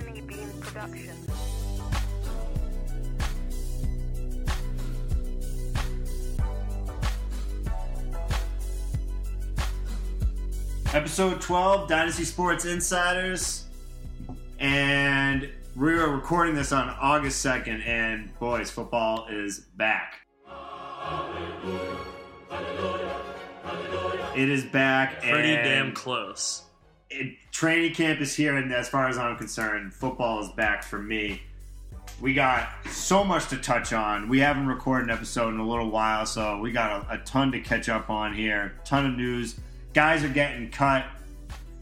Looney Bean production. Episode 12, Dynasty Sports Insiders. And we are recording this on August 2nd, and boys, football is back. It is back. Pretty and damn close. It, training camp is here, and as far as I'm concerned, football is back for me. We got so much to touch on. We haven't recorded an episode in a little while, so we got a, a ton to catch up on here. Ton of news. Guys are getting cut.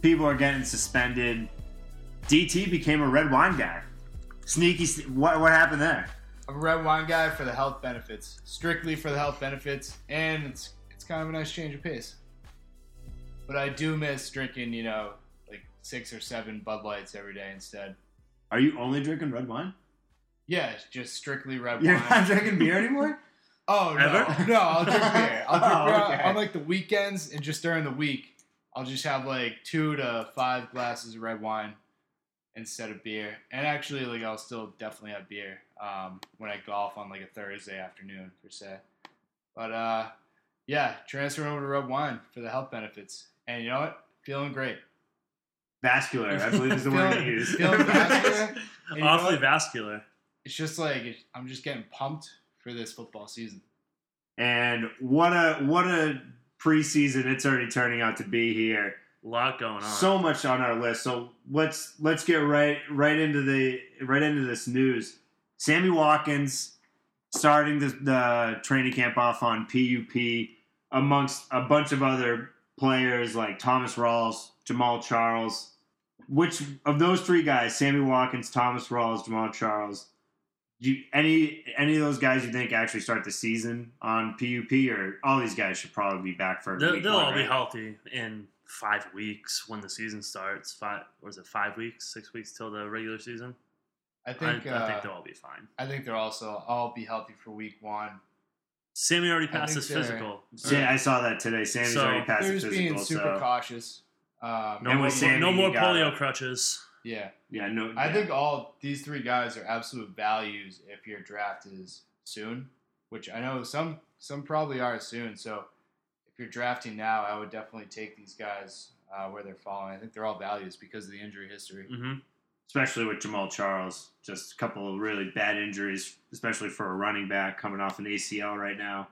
People are getting suspended. DT became a red wine guy. Sneaky. What what happened there? A red wine guy for the health benefits, strictly for the health benefits, and it's it's kind of a nice change of pace. But I do miss drinking, you know, six or seven Bud Lights every day instead. Are you only drinking red wine? Yeah, it's just strictly red You're wine. not drinking beer anymore. Oh no, Ever? no, I'll drink beer. I'll drink Oh, beer okay. on like the weekends and just during the week. I'll just have like two to five glasses of red wine instead of beer. And actually, like I'll still definitely have beer um, when I golf on like a Thursday afternoon per se. But uh, yeah, transfer over to red wine for the health benefits. And you know what? Feeling great. Vascular, I believe is the word you Feeling- use. feeling vascular. You Awfully vascular. It's just like I'm just getting pumped for this football season. And what a what a preseason it's already turning out to be here. A lot going on. So much on our list. So let's let's get right right into the right into this news. Sammy Watkins starting the, the training camp off on PUP amongst a bunch of other players like Thomas Rawls, Jamaal Charles. Which of those three guys, Sammy Watkins, Thomas Rawls, Jamaal Charles, do you, any any of those guys you think actually start the season on PUP, or all these guys should probably be back for? they'll week they'll one, all be healthy in five weeks when the season starts. Five, or is it five weeks, six weeks till the regular season? I I, think I uh, think they'll all be fine. I think they're also all be healthy for week one. Sammy already I passed his they're- physical. Yeah, I saw that today. Sammy's So, already passed They're the just physical. being super so cautious. Um, No And more, with Sammy, no you more gotta- polio crutches. yeah, yeah, no. I yeah. think all these three guys are absolute values if your draft is soon, which I know some some probably are soon. So if you're drafting now, I would definitely take these guys uh, where they're falling. I think they're all values because of the injury history. hmm especially with Jamaal Charles, just a couple of really bad injuries, especially for a running back coming off an ACL right now.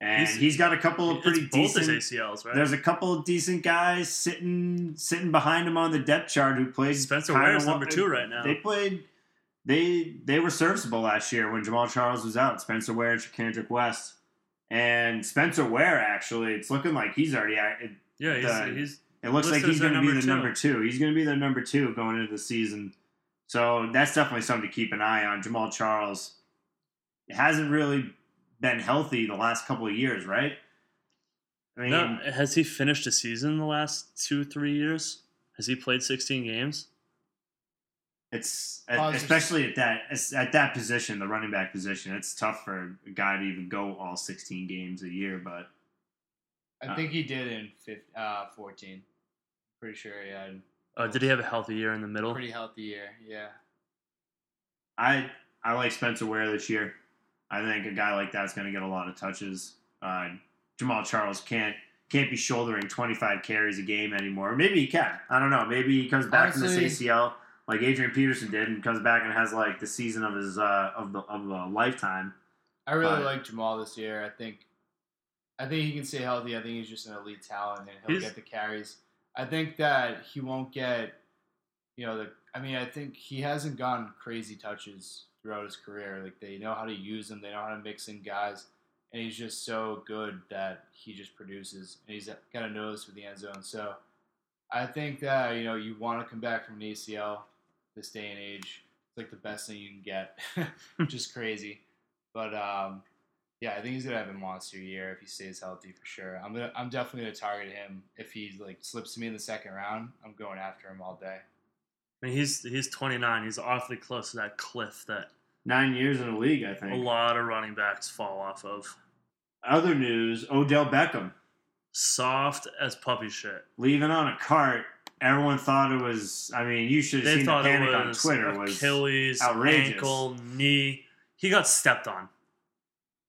And He's- he's got a couple of pretty decent. his ACLs, right? There's a couple of decent guys sitting sitting behind him on the depth chart who played. Spencer Ware's number two right now. They played. They they were serviceable last year when Jamaal Charles was out. Spencer Ware and Charcandrick West, and Spencer Ware actually, it's looking like he's already. yeah, he's, he's it looks like he's going to be the two. number two. He's going to be their number two going into the season. So that's definitely something to keep an eye on. Jamaal Charles hasn't really been healthy the last couple of years, right? I mean, no, has he finished a season in the last two, three years? Has he played 16 games? it's it's especially at that at that position, the running back position. It's tough for a guy to even go all 16 games a year. But I think he did in 15, uh, 14. Pretty sure he had Uh, did he have a healthy year in the middle? pretty healthy year. Yeah. I I like Spencer Ware this year. I think a guy like that's going to get a lot of touches. Uh, Jamaal Charles can't can't be shouldering 25 carries a game anymore. Maybe he can. I don't know. Maybe he comes back from Honestly- this ACL like Adrian Peterson did and comes back and has like the season of his uh, of the of a lifetime. I really But- like Jamaal this year. I think, I think he can stay healthy. I think he's just an elite talent, and he'll He's- get the carries. I think that he won't get, you know, the. I mean, I think he hasn't gotten crazy touches throughout his career. Like they know how to use him, they know how to mix in guys, and he's just so good that he just produces, and he's got a nose for the end zone. So, I think that you know you want to come back from an ACL this day and age. It's like the best thing you can get, which is crazy. But um, yeah, I think he's gonna have a monster year if he stays healthy for sure. I'm gonna, I'm definitely gonna target him if he like slips to me in the second round. I'm going after him all day. I mean, he's he's 29. He's awfully close to that cliff that Nine years in the league, I think. A lot of running backs fall off of. Other news: Odell Beckham Soft as puppy shit. leaving on a cart everyone thought it was. I mean, you should have They seen the thought it panic on was Twitter. Was Achilles, outrageous. ankle, knee. He got stepped on.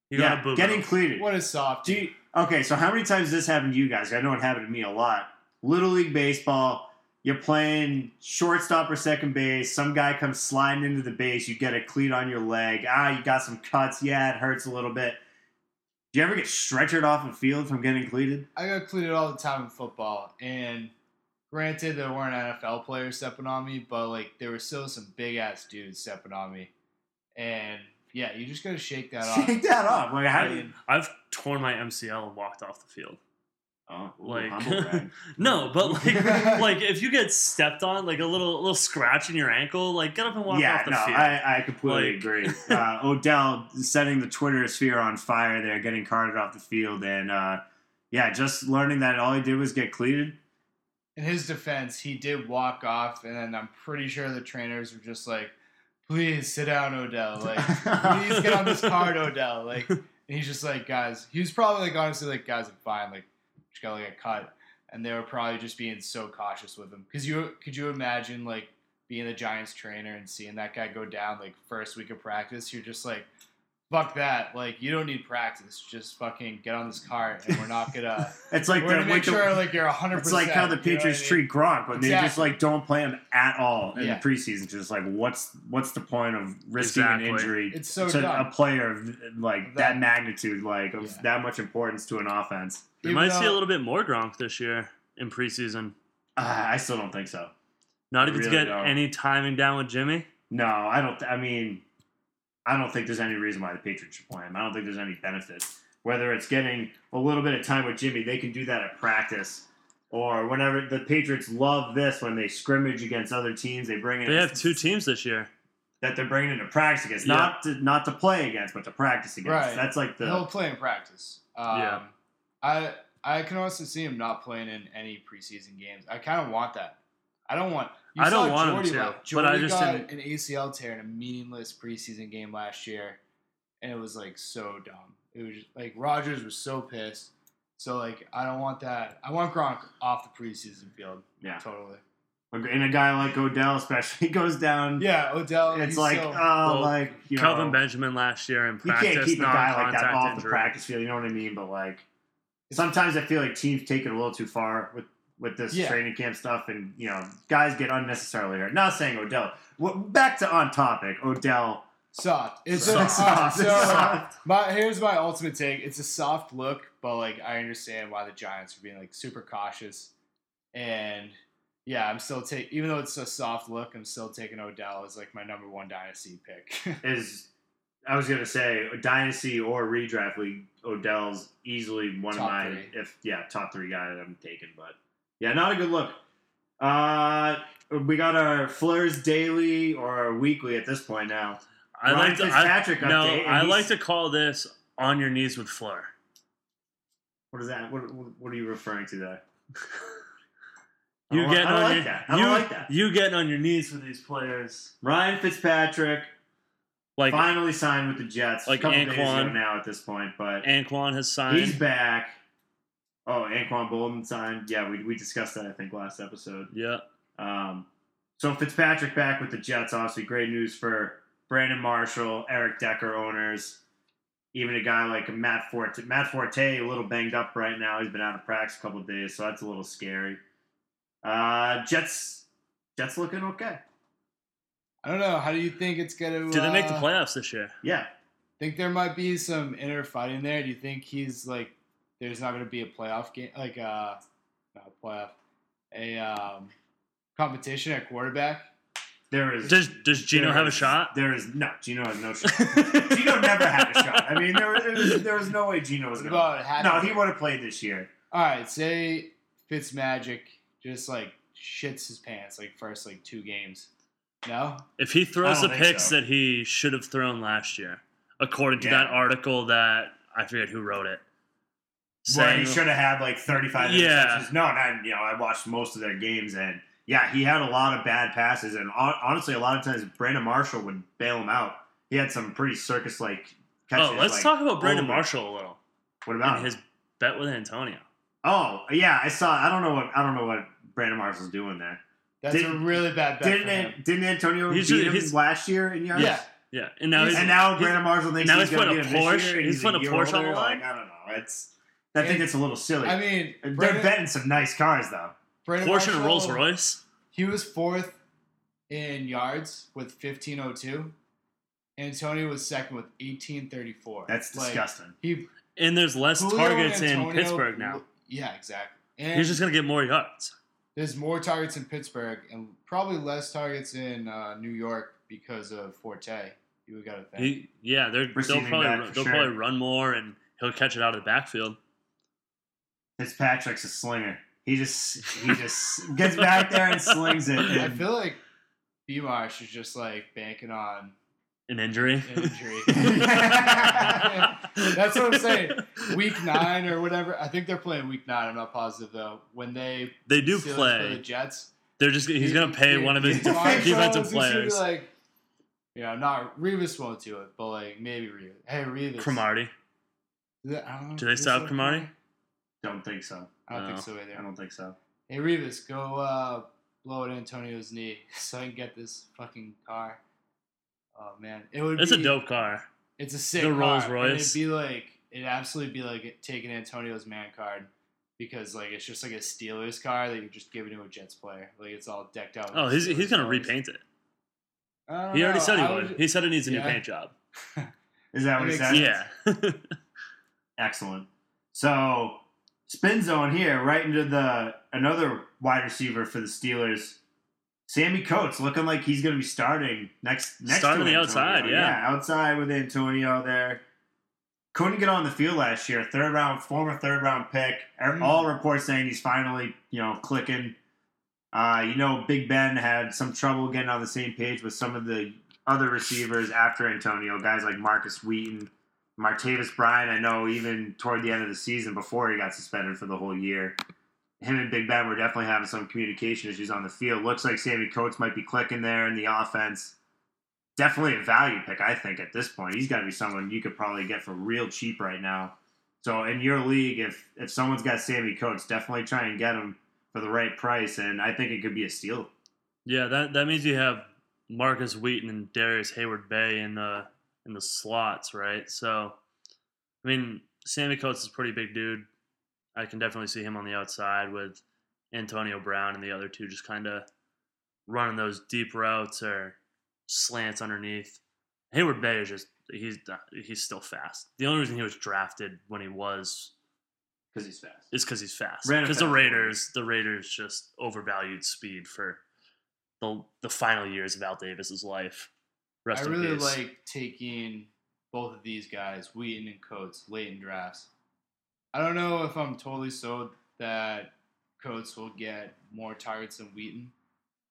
He yeah, got a boo. getting cleated. What a soft. Do you, okay, so how many times has this happened to you guys? I know it happened to me a lot. Little League baseball, you're playing shortstop or second base. Some guy comes sliding into the base. You get a cleat on your leg. Ah, you got some cuts. Yeah, it hurts a little bit. Do you ever get stretchered off the field from getting cleated? I got cleated all the time in football, and granted, there weren't NFL players stepping on me, but like there were still some big ass dudes stepping on me, and yeah, you just gotta shake that off. Shake that off. Like, how I do you? mean, I've torn my MCL and walked off the field. Oh, ooh, Like, no, but like, like if you get stepped on, like a little little scratch in your ankle, like get up and walk yeah, off the no, field. I, I completely Like- agree. Uh, Odell setting the Twitter sphere on fire there, getting carted off the field, and uh, yeah, just learning that all he did was get cleated. In his defense, he did walk off, and then I'm pretty sure the trainers were just like, "Please sit down, Odell. Like, please get on this card, Odell." Like, and he's just like, "Guys," he was probably like, honestly, like, "Guys, I'm fine. Like, just gotta get cut." And they were probably just being so cautious with him. Cause you could you imagine like being the Giants trainer and seeing that guy go down like first week of practice? You're just like, "Fuck that! Like, you don't need practice. Just fucking get on this cart, and we're not gonna." It's like we're gonna make with the- sure like you're hundred it's like how the Patriots treat Gronk when they just like don't play him at all in Yeah. the preseason. Just like what's what's the point of risking Exactly. an injury It's so to dumb. a player of like that, That- magnitude, like of Yeah. that much importance to an offense? we Even might see a little bit more Gronk this year in preseason. Uh, I still don't think so. Not I even really to get don't. any timing down with Jimmy. No, I don't. I mean, I don't think there's any reason why the Patriots should play him. I don't think there's any benefit. Whether it's getting a little bit of time with Jimmy, they can do that at practice, or whenever the Patriots love this when they scrimmage against other teams. They bring in They have two teams this year. that they're bringing into practice against, Yeah. not to not to play against, but to practice against. Right. That's like the He'll the play in practice. Um, Yeah. I I can also see him not playing in any preseason games. I kind of want that. I don't want. You I don't saw want him Jordy to, la- but I just got didn't- an ACL tear in a meaningless preseason game last year, and it was like so dumb. It was just, like Rodgers was so pissed. So like I don't want that. I want Gronk off the preseason field. yeah. Totally. And a guy like Odell, especially, goes down. Yeah, Odell. it's like so- oh, Well, like you Kelvin know, Benjamin last year in You practice, can't keep a guy like that non-contact off the practice field. You know what I mean? But like, sometimes I feel like teams take it a little too far with with this Yeah. training camp stuff, and you know, guys get unnecessarily hurt. Not saying Odell. Well, back to on topic. Odell. soft. It's Soft. a soft. So Soft. my here's my ultimate take. It's a soft look, but like I understand why the Giants are being like super cautious. And yeah, I'm still taking even though it's a soft look, I'm still taking Odell as like my number one dynasty pick. Is I was gonna say dynasty or redraft league. Odell's easily one Top of my three. if yeah top three guy that I'm taking. But yeah, not a good look. Uh, we got our Fleurs daily or weekly at this point now. I Ryan like to, I, Fitzpatrick no, update, and I like to call this on your knees with Fleur. What is that? What, what, are you referring to there? You getting I on like your, that. I you, like that. You getting on your knees with these players, Ryan Fitzpatrick like finally signed with the Jets like a couple days ago Anquan. now at this point, but Anquan has signed. he's back. Oh, Anquan Boldin signed. Yeah, we, we discussed that I think last episode. yeah, Um, so Fitzpatrick back with the Jets. Obviously, great news for Brandon Marshall, Eric Decker owners, even a guy like Matt Forte. Matt Forte a little banged up right now. He's been out of practice a couple of days, so that's a little scary. Uh, Jets, Jets looking okay. I don't know. How do you think it's gonna? Do they make the uh, playoffs this year? Yeah, Think there might be some inner fighting there. Do you think he's like? There's not gonna be a playoff game, like uh, not a playoff, a um, competition at quarterback. there is. Does Does Geno there have a shot? There is no. Geno has no shot. Geno never had a shot. I mean, there was, there was, there was no way Geno was What going. about hat? No, he would have played this year. All right, say Fitzmagic just like shits his pants like first like two games. No, If he throws the picks so. that he should have thrown last year, according to Yeah. that article that I forget who wrote it, Where he should have had like 35 Yeah. interceptions. No, not, you know, I watched most of their games and yeah, he had a lot of bad passes and honestly, a lot of times Brandon Marshall would bail him out. He had some pretty circus like catches. Oh, let's like, talk about Brandon over. Marshall a little What about and his bet with Antonio. Oh, yeah, I saw. I don't know what I don't know what Brandon Marshall's doing there. That's a Didn't- really bad bet Didn't for him. it, didn't Antonio He's beat just- him last year in yards? Yeah. Yeah, and now He's- he's, And now Brandon Marshall thinks now he's, he's going to putting a him this Porsche- year. and he's He's, putting a year Porsche on the older. line? Like, I don't know. It's I think And- it's a little silly. I mean, They're Brandon, betting some nice cars though. Brandon Porsche and Rolls Royce. He was fourth in yards with 1502. Antonio was second with 1834. That's Like, disgusting. he And there's less Julio and targets in Pittsburgh now. Yeah, exactly. And He's just gonna get more yards. there's more targets in Pittsburgh and probably less targets in uh, New York because of Forte. You got to think. He, yeah, they're, they'll probably back they'll sure. probably run more, and he'll catch it out of the backfield. Fitzpatrick's a slinger. He just he just gets back there and slings it. I feel like B Marsh is just like banking on An injury. injury. That's what I'm saying. Week nine or whatever. I think they're playing week nine. I'm not positive though. When they They do Steelers play play. the Jets. They're just he's gonna pay one of his he- defensive is just gonna be players, Like, you know, not Revis won't do it, but like maybe Revis. Hey Revis. Cromartie. Is that- I don't know, Do they is still have Cromartie? Don't think so. I don't No. think so either. I don't think so. Hey Revis, go uh, blow at Antonio's knee so I can get this fucking car. Oh man, it would. It's a dope car. It's a sick The car, Rolls and Royce. It'd be like it'd absolutely be like taking Antonio's man card because like it's just like a Steelers car that you're just giving to a Jets player. Like it's all decked out. Oh, he's Steelers he's gonna colors. repaint it. He already know, said he I would. He said it needs a new paint job. Is that what he said? Yeah. Excellent. So spin zone here, right into the another wide receiver for the Steelers. Sammie Coates looking like he's going to be starting next next Starting to the outside, yeah. outside with Antonio there. Couldn't get on the field last year. Third round, former third round pick. Mm. All reports saying he's finally you know clicking. Uh, you know, Big Ben had some trouble getting on the same page with some of the other receivers after Antonio, guys like Markus Wheaton. Martavis Bryant, I know even toward the end of the season before he got suspended for the whole year, him and Big Ben were definitely having some communication issues on the field. Looks like Sammie Coates might be clicking there in the offense. Definitely a value pick, I think, at this point. He's got to be someone you could probably get for real cheap right now. So in your league, if if someone's got Sammie Coates, definitely try and get him for the right price, and I think it could be a steal. yeah, that that means you have Markus Wheaton and Darrius Heyward-Bey in the in the slots, right? So, I mean, Sammie Coates is a pretty big dude. I can definitely see him on the outside with Antonio Brown and the other two just kind of running those deep routes or slants underneath. Heyward-Bey is just he's he's still fast. The only reason he was drafted when he was Because he's fast. is because he's fast. Because the Raiders, the Raiders just overvalued speed for the the final years of Al Davis's life. Rest I in really peace. like taking both of these guys, Wheaton and Coates, late in drafts. I don't know if I'm totally sold that Coates will get more targets than Wheaton.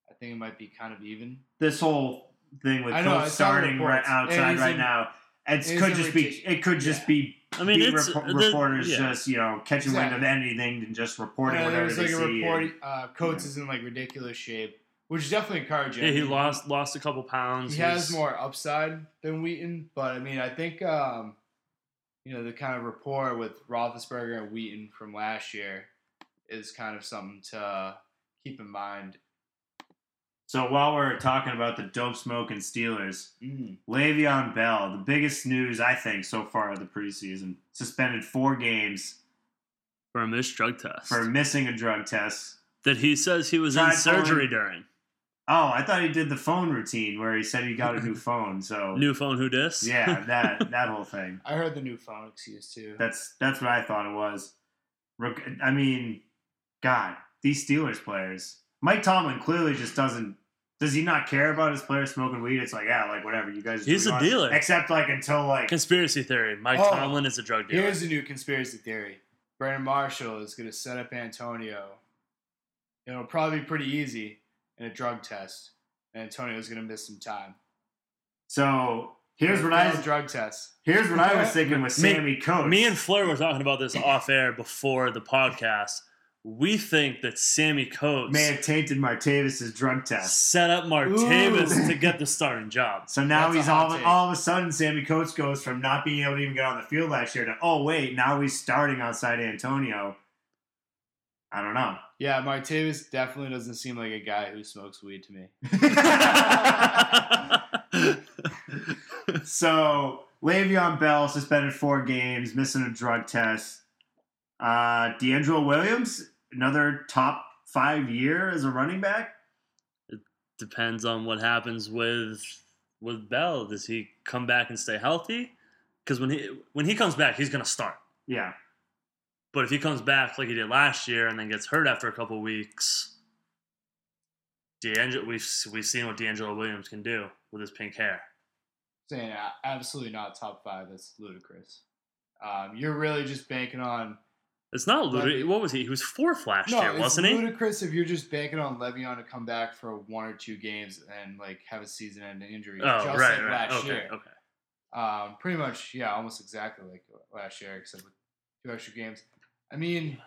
I think it might be kind of even. This whole thing with I know, Coates starting right outside right in- now, it could in just be it could just yeah. be I mean, beat it's repo- the- reporters yeah. just you know catching wind of anything and just reporting And there whatever was they like a see. report. and- Uh, Coates yeah. is in like ridiculous shape, which is definitely encouraging. Yeah, he I mean, lost lost a couple pounds. He has more upside than Wheaton, but I mean, I think um, you know the kind of rapport with Roethlisberger and Wheaton from last year is kind of something to keep in mind. So while we're talking about the dope smoking Steelers, Mm. Le'Veon Bell, the biggest news I think so far of the preseason, suspended four games for a missed drug test for missing a drug test. that he says he was in surgery pulling- during. Oh, I thought he did the phone routine where he said he got a new phone. So New phone, who dis? yeah, that that whole thing. I heard the new phone excuse too. That's that's what I thought it was. I mean, God, these Steelers players. Mike Tomlin clearly just doesn't. Does he not care about his players smoking weed? It's like, yeah, like whatever you guys. He's a you want. dealer. Except like until like Conspiracy theory: Mike Oh, Tomlin is a drug dealer. Here's a new conspiracy theory: Brandon Marshall is going to set up Antonio. It'll probably be pretty easy in a drug test, and Antonio's going to miss some time. so. Here's what I Failed drug test. here's what I was thinking with Me- Sammie Coates. Me and Fleur were talking about this off air before the podcast. We think that Sammie Coates may have tainted Martavis's drug test. set up Martavis Ooh. to get the starting job. So now That's he's all take. all of a sudden Sammie Coates goes from not being able to even get on the field last year to oh wait now he's starting outside Antonio. I don't know. Yeah, Martavis definitely doesn't seem like a guy who smokes weed to me. so Le'Veon Bell suspended four games, missing a drug test. Uh, DeAngelo Williams, another top five year as a running back. It depends on what happens with with Bell. Does he come back and stay healthy? Because when he when he comes back, he's gonna start. Yeah, But if he comes back like he did last year and then gets hurt after a couple weeks, DeAngelo, we've we've seen what DeAngelo Williams can do with his pink hair. Saying uh, absolutely not top five. That's ludicrous. Um, you're really just banking on. It's not ludicrous. What was he? He was fourth last No, year, wasn't he? ludicrous if you're just banking on Le'Veon to come back for one or two games and like have a season-ending injury, Oh, just right, like right. last Okay, year. okay. Um, pretty much, yeah, almost exactly like last year, except with two extra games. I mean,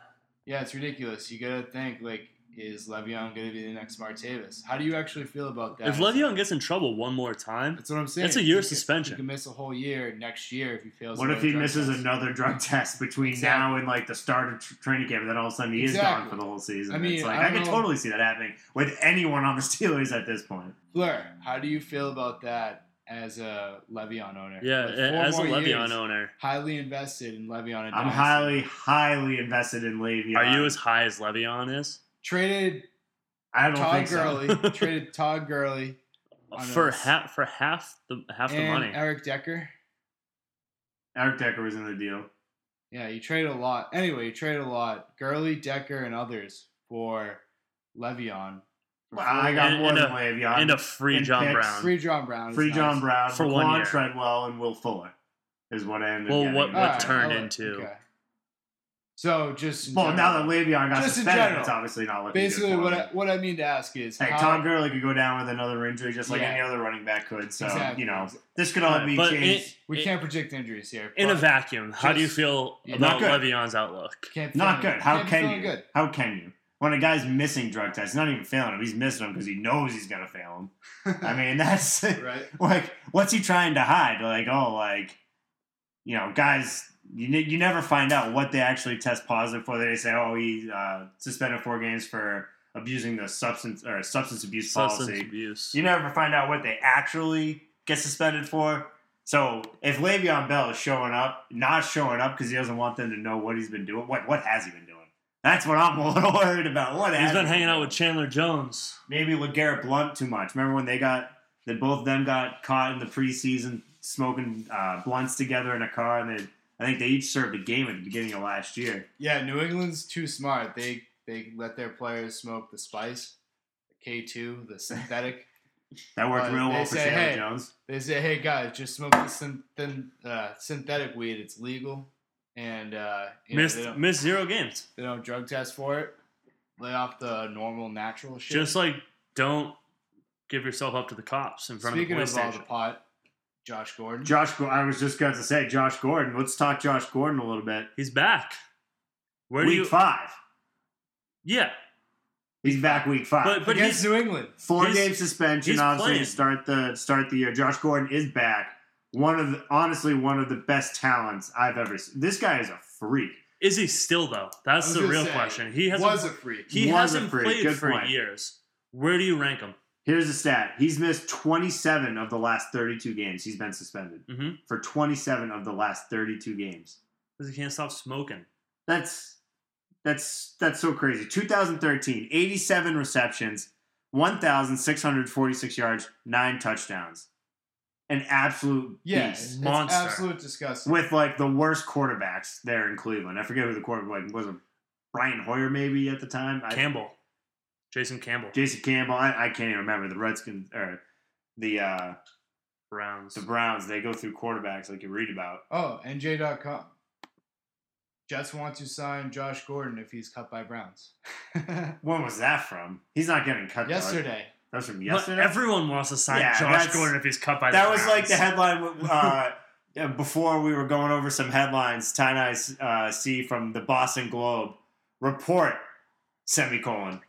yeah, it's ridiculous. You gotta think like, is Le'Veon gonna be the next Martavis? How do you actually feel about that? If Le'Veon gets in trouble one more time, that's what I'm saying. That's a year He could- suspension. He can miss a whole year next year if he fails. what if he misses test. another drug test between Exactly. now and like the start of tr- training camp, and then all of a sudden he is gone for the whole season? I mean, it's like I I, don't could know- totally see that happening with anyone on the Steelers at this point. Fleur, how do you feel about that as a Le'Veon owner? yeah, With four as a more Le'Veon years, owner, highly invested in Le'Veon. And I'm Dynasty. highly, highly invested in Le'Veon. are you as high as Le'Veon is traded I don't Todd think so. Traded Todd Gurley for half for half the half the money? Eric Decker. Eric Decker was in the deal. Yeah, you traded a lot. Anyway, you traded a lot. Gurley, Decker, and others for Le'Veon. For Well, I got And- more and than a- Le'Veon. and a free and John picks. Brown. free John Brown. is Free nice. John Brown For one Laquan year. Treadwell, and Will Fuller is what I ended Well, getting. what- what that. Alright, turned I into- okay. So just in Well, now that Le'Veon got Just in suspended, general. it's obviously not looking basically good for what him. I, what I mean to ask is Hey, how, Todd Gurley could go down with another injury just like Yeah. any other running back could. So, Exactly. you know, this could all Right, be changed. it- we it- can't predict injuries here. in a but vacuum, how do you feel about not. Le'Veon's outlook? can't be not feeling- good. How can't be can feeling you? Good. How can you? When a guy's missing drug tests, not even failing him, he's missing them because he knows he's gonna fail him. I mean, that's right? like, what's he trying to hide? Like, oh, like, you know, guys, you ne- you never find out what they actually test positive for. They say, oh, he uh, suspended four games for abusing the substance or substance abuse Substance policy. abuse. You never find out what they actually get suspended for. So if Le'Veon Bell is showing up, not showing up because he doesn't want them to know what he's been doing, what what has he been doing? That's what I'm a little worried about. What he's been hanging out with Chandler Jones. maybe LeGarrette Blunt too much. Remember when they got that both of them got caught in the preseason smoking uh, blunts together in a car, and they I think they each served a game at the beginning of last year. Yeah, New England's too smart. They they let their players smoke the spice, the K two, the synthetic. That worked But real they well for say, Chandler hey, Jones. They say, "Hey guys, just smoke the synth- uh, synthetic weed. It's legal, and uh, you know, Missed they, don't, missed zero games. they don't drug test for it. Lay off the normal natural shit." Just like don't give yourself up to the cops in front speaking of of, the all police the station. pot, Josh Gordon. Josh, I was just going to say Josh Gordon. Let's talk Josh Gordon a little bit. He's back. Where week do you? five. Yeah, He's back week five. but but against he's New England. Four game suspension, obviously playing. to start the start the year. Josh Gordon is back. One of the, honestly one of the best talents I've ever seen. This guy is a freak. is he still though? That's the real say, question. He hasn't was a freak. he was hasn't freak. played Good for point. years. Where do you rank him? Here's the stat: he's missed 27 of the last 32 games. He's been suspended Mhm. for 27 of the last 32 games. Because he can't stop smoking. That's that's that's so crazy. 2013, 87 receptions, 1,646 yards, nine touchdowns. An absolute yeah, beast. it's Monster. absolute disgusting. with like the worst quarterbacks there in Cleveland. I forget who the quarterback like, was. It Brian Hoyer maybe at the time. I, Campbell, Jason Campbell, Jason Campbell. I, I can't even remember the Redskins or the uh, Browns. the Browns. They go through quarterbacks like you read about. oh, NJ.com. Jets want to sign Josh Gordon if he's cut by Browns. When was that from? He's not getting cut. though. Yesterday. That was from But yesterday. everyone wants to sign Yeah, Josh Gordon if he's cut by the that was like the headline uh, before we were going over some headlines. Ty and I uh, see from the Boston Globe report semicolon.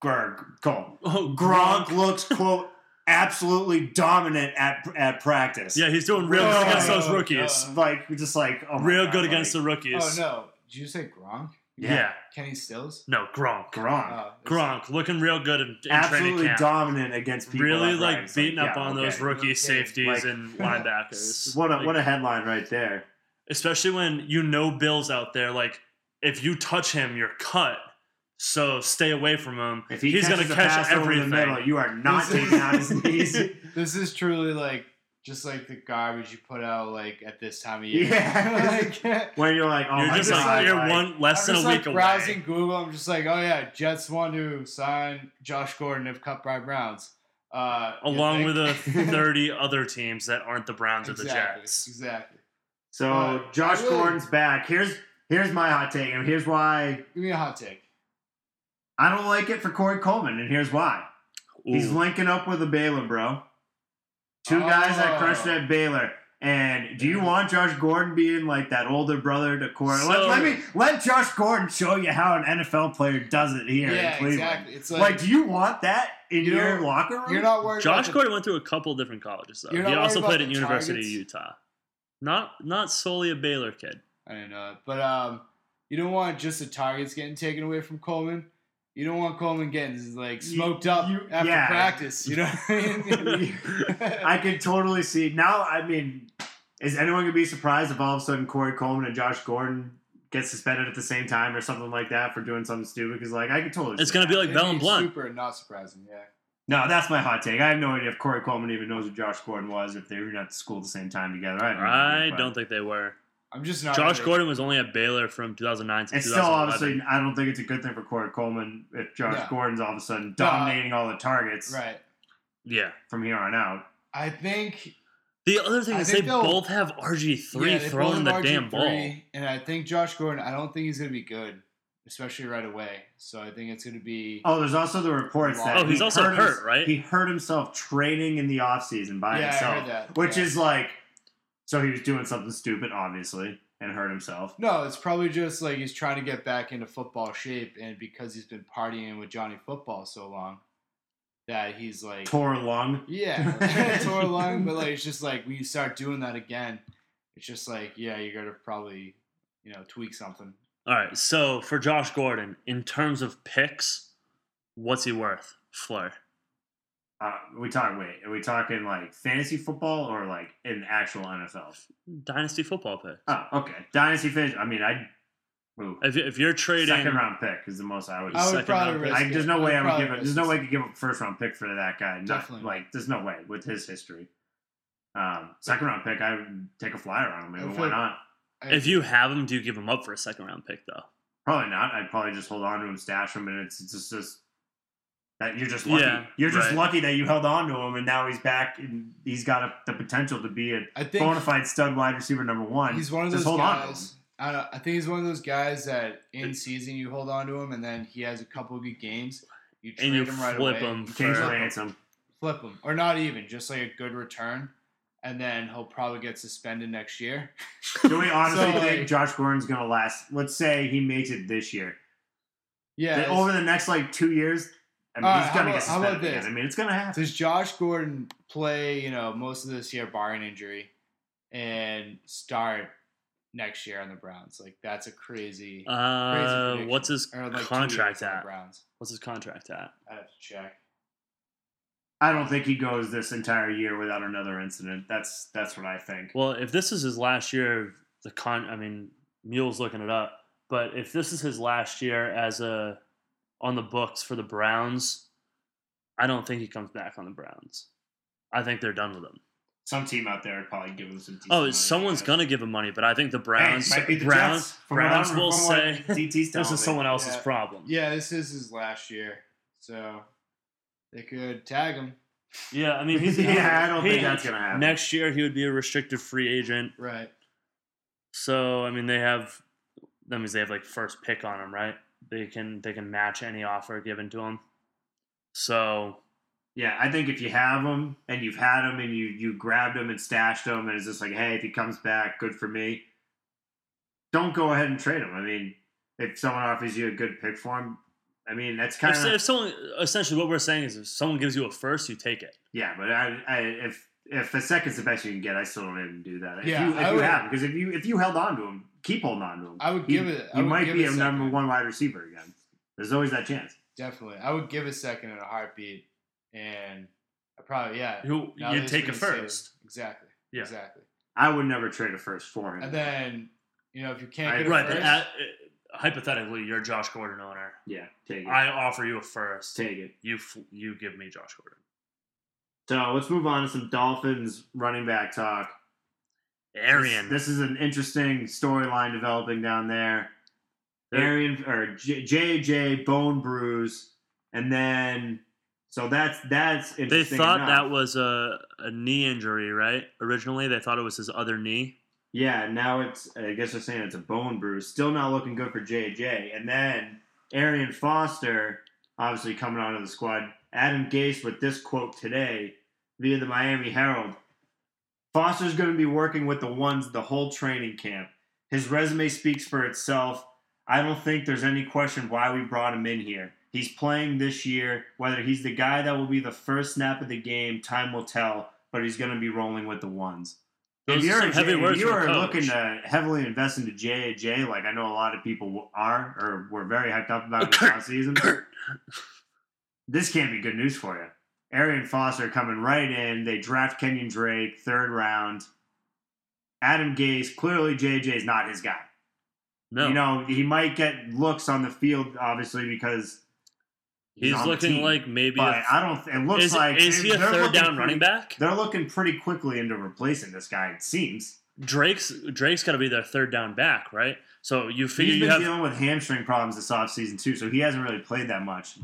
Gr- colon. Oh, Gronk looks quote absolutely dominant at at practice. Yeah, he's doing real Oh, good against those no, rookies. no. like just like oh my real God, good like- against the rookies. Oh no! Did you say Gronk? Yeah. Kenny Stills. No, Gronk. Gronk. Oh, it's- Gronk looking real good in, in training Absolutely dominant against people. really like right. It's beating up yeah, on okay. those rookie Okay. safeties Like- and linebackers. What a Like, what a headline right there. especially when you know Bill's out there. Like if you touch him, you're cut. So stay away from him. If he He's gonna catch pass over everything. the middle, you are not taking out his knees. This is truly like just like the garbage you put out like at this time of year. Yeah. like, when you're like, oh you're my just god, like you're like- one less I'm than just a like week away. browsing Google. I'm just like, oh yeah, Jets want to sign Josh Gordon if cut by Browns. Uh, Along with the 30 other teams that aren't the Browns or the Jets. Exactly. So Uh, Josh really- Gordon's back. Here's here's my hot take, and here's why Give me a hot take. I don't like it for Corey Coleman, and here's why. He's linking up with a Baylor, bro. Two guys that crushed Oh. at Baylor. And do you want Josh Gordon being like that older brother to Corey? let, So- let me let Josh Gordon show you how an NFL player does it here in yeah, Cleveland. exactly. It's Like, like, do you want that in You your know, locker room? you're not worried. Josh about Gordon went through a couple different colleges though. You're He also played at the University targets? of Utah. Not not solely a Baylor kid. I don't know, but um, you don't want just the targets getting taken away from Coleman. You don't want Coleman getting like You- smoked up you- after yeah. practice. You know what I mean? I can totally see now. I mean, is anyone gonna be surprised if all of a sudden Corey Coleman and Josh Gordon get suspended at the same time or something like that for doing something stupid? Because like I could totally. It's see gonna that. be like It'd Bell and Blunt. Super not surprising. Yeah. No, that's my hot take. I have no idea if Corey Coleman even knows who Josh Gordon was, if they were not at school at the same time together. I, have no I idea, don't think they were. I'm just not. Josh Gordon was only at Baylor from 2009 to It's still 2011. obviously. I don't think it's a good thing for Corey Coleman if Josh No. Gordon's all of a sudden No, I- dominating all the targets Right. yeah. from here on out. I think The other thing I is they think they'll- both have RG three yeah, they throwing the both have damn RG3, ball. and I think Josh Gordon. I don't think he's gonna be good, especially right away. So I think it's gonna be. Oh, there's also the reports that Oh, he's he also hurt hurt, his- right? He hurt himself training in the offseason by yeah, I himself. heard that. which yeah. is like so he was doing something stupid obviously and hurt himself No, it's probably just like he's trying to get back into football shape, and because he's been partying with Johnny Football so long, that he's like, tore lung yeah, tore a lung. But like, it's just like when you start doing that again, it's just like, yeah, you got to probably, you know, tweak something. All right, so for Josh Gordon, in terms of picks, what's he worth? Fleur. Uh, we talk wait are we talking like fantasy football or like in actual nfl Dynasty football pick. oh okay dynasty finish i mean i ooh, If, if you're trading, second round pick is the most i would I would Second probably round risk I, it. there's no way I would probably give it. There's no way I could give a first round pick for that guy. Not, Definitely. like there's no way with his history. Um, second round pick, I would take a flyer on him. I mean, why feel- not? If you have him, do you give him up for a second round pick though? Probably not. I'd probably just hold on to him, stash him, and it's, it's just, just that you're just lucky. Yeah, you're just right. lucky that you held on to him, and now he's back, and he's got a, the potential to be a think bona fide stud wide receiver number one. he's one of Just those hold on guys. I, I think he's one of those guys that in season you hold on to him, and then he has a couple of good games. You trade And you him right flip away. him you for- Change the ransom. flip him, or not even, just like a good return, and then he'll probably get suspended next year. Do we honestly So, think like- Josh Gordon's going to last? Let's say he makes it this year. Yeah. Over the next like two years, I mean, All he's right, going to how get about- how suspended again. this? I mean, it's going to happen. Does Josh Gordon play, you know, most of this year barring injury, and start next year on the Browns? Like that's a crazy. Uh, prediction. what's his or, like, contract years on the at? Browns. What's his contract at? I have to check. I don't think he goes this entire year without another incident. That's that's what I think. Well, if this is his last year, of the con, I mean, Mule's looking it up. But if this is his last year as a on the books for the Browns, I don't think he comes back on the Browns. I think they're done with him. Some team out there would probably give him some. Oh, someone's gonna give him money, but I think the Hey, Browns, be the Browns, Browns will say this is someone else's Yeah. problem. Yeah, this is his last year, so they could tag him. Yeah, I mean, he's yeah, I don't he- think that's gonna happen. next year he would be a restricted free agent. Right. So I mean, they have that means they have like first pick on him, right? They can they can match any offer given to them. So Yeah, I think if you have him and you've had him and you you grabbed him and stashed him and it's just like, hey, if he comes back, good for me. Don't go ahead and trade him. I mean, if someone offers you a good pick for him, I mean that's kind if, of if someone essentially what we're saying is if someone gives you a first, you take it. yeah. But I, I if if a second's the best you can get, I still don't even do that. If Yeah, you, if I you would- have because if you if you held on to him keep holding on to him. I would he, give it. I He might be a a number one wide receiver again. There's always that chance. Definitely, I would give a second in a heartbeat, and I probably yeah. You now you take a it's been said- first. Exactly. Yeah. Exactly. I would never trade a first for him. And then you know if you can't I- get Right, first, at, hypothetically, you're Josh Gordon owner. yeah, take it. I offer you a first. take it. You you give me Josh Gordon. So let's move on to some Dolphins running back talk. Arian. This, this is an interesting storyline developing down there. Arian or J- JJ bone bruise, and then so that's that's they thought enough. that was a, a knee injury, right? Originally, they thought it was his other knee. Yeah, now it's I guess they're saying it's a bone bruise. Still not looking good for JJ. And then Arian Foster, obviously coming onto the squad. Adam Gase with this quote today via the Miami Herald. Foster's going to be working with the ones the whole training camp. His resume speaks for itself. I don't think there's any question why we brought him in here. He's playing this year. Whether he's the guy that will be the first snap of the game, time will tell. But he's going to be rolling with the ones. Those if you're, some a heavy J- words if you are looking to heavily invest into JJ, like I know a lot of people are, or were very hyped up about this last season, this can't be good news for you. Arian Foster coming right in. They draft Kenyan Drake, third round. Adam Gase, clearly JJ is not his guy. No, You know, he might get looks on the field, obviously, because he's the looking team. like maybe. I don't. It looks is like is he a third down pretty- running back? They're looking pretty quickly into replacing this guy. It seems. Drake's Drake's got to be their third down back, right? So you figure He's you been have, dealing with hamstring problems this offseason too, so he hasn't really played that much.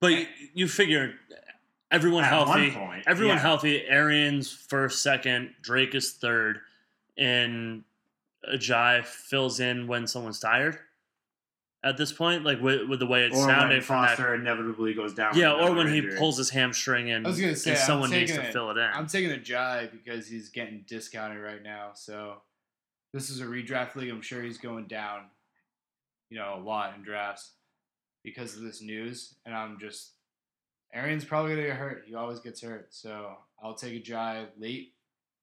but you, you figure everyone At healthy, one point, everyone yeah. healthy. Arian's first, second. Drake is third, and Ajayi fills in when someone's tired. At this point, like with, with the way it's or sounding when from that Foster inevitably goes down. Yeah, or another when he pulls his hamstring and, I was gonna say, and someone needs to taking it- fill it in. I'm taking Ajayi because he's getting discounted right now. So this is a redraft league. I'm sure he's going down, you know, a lot in drafts because of this news. And I'm just, Arian's probably gonna get hurt. He always gets hurt. So I'll take Ajayi late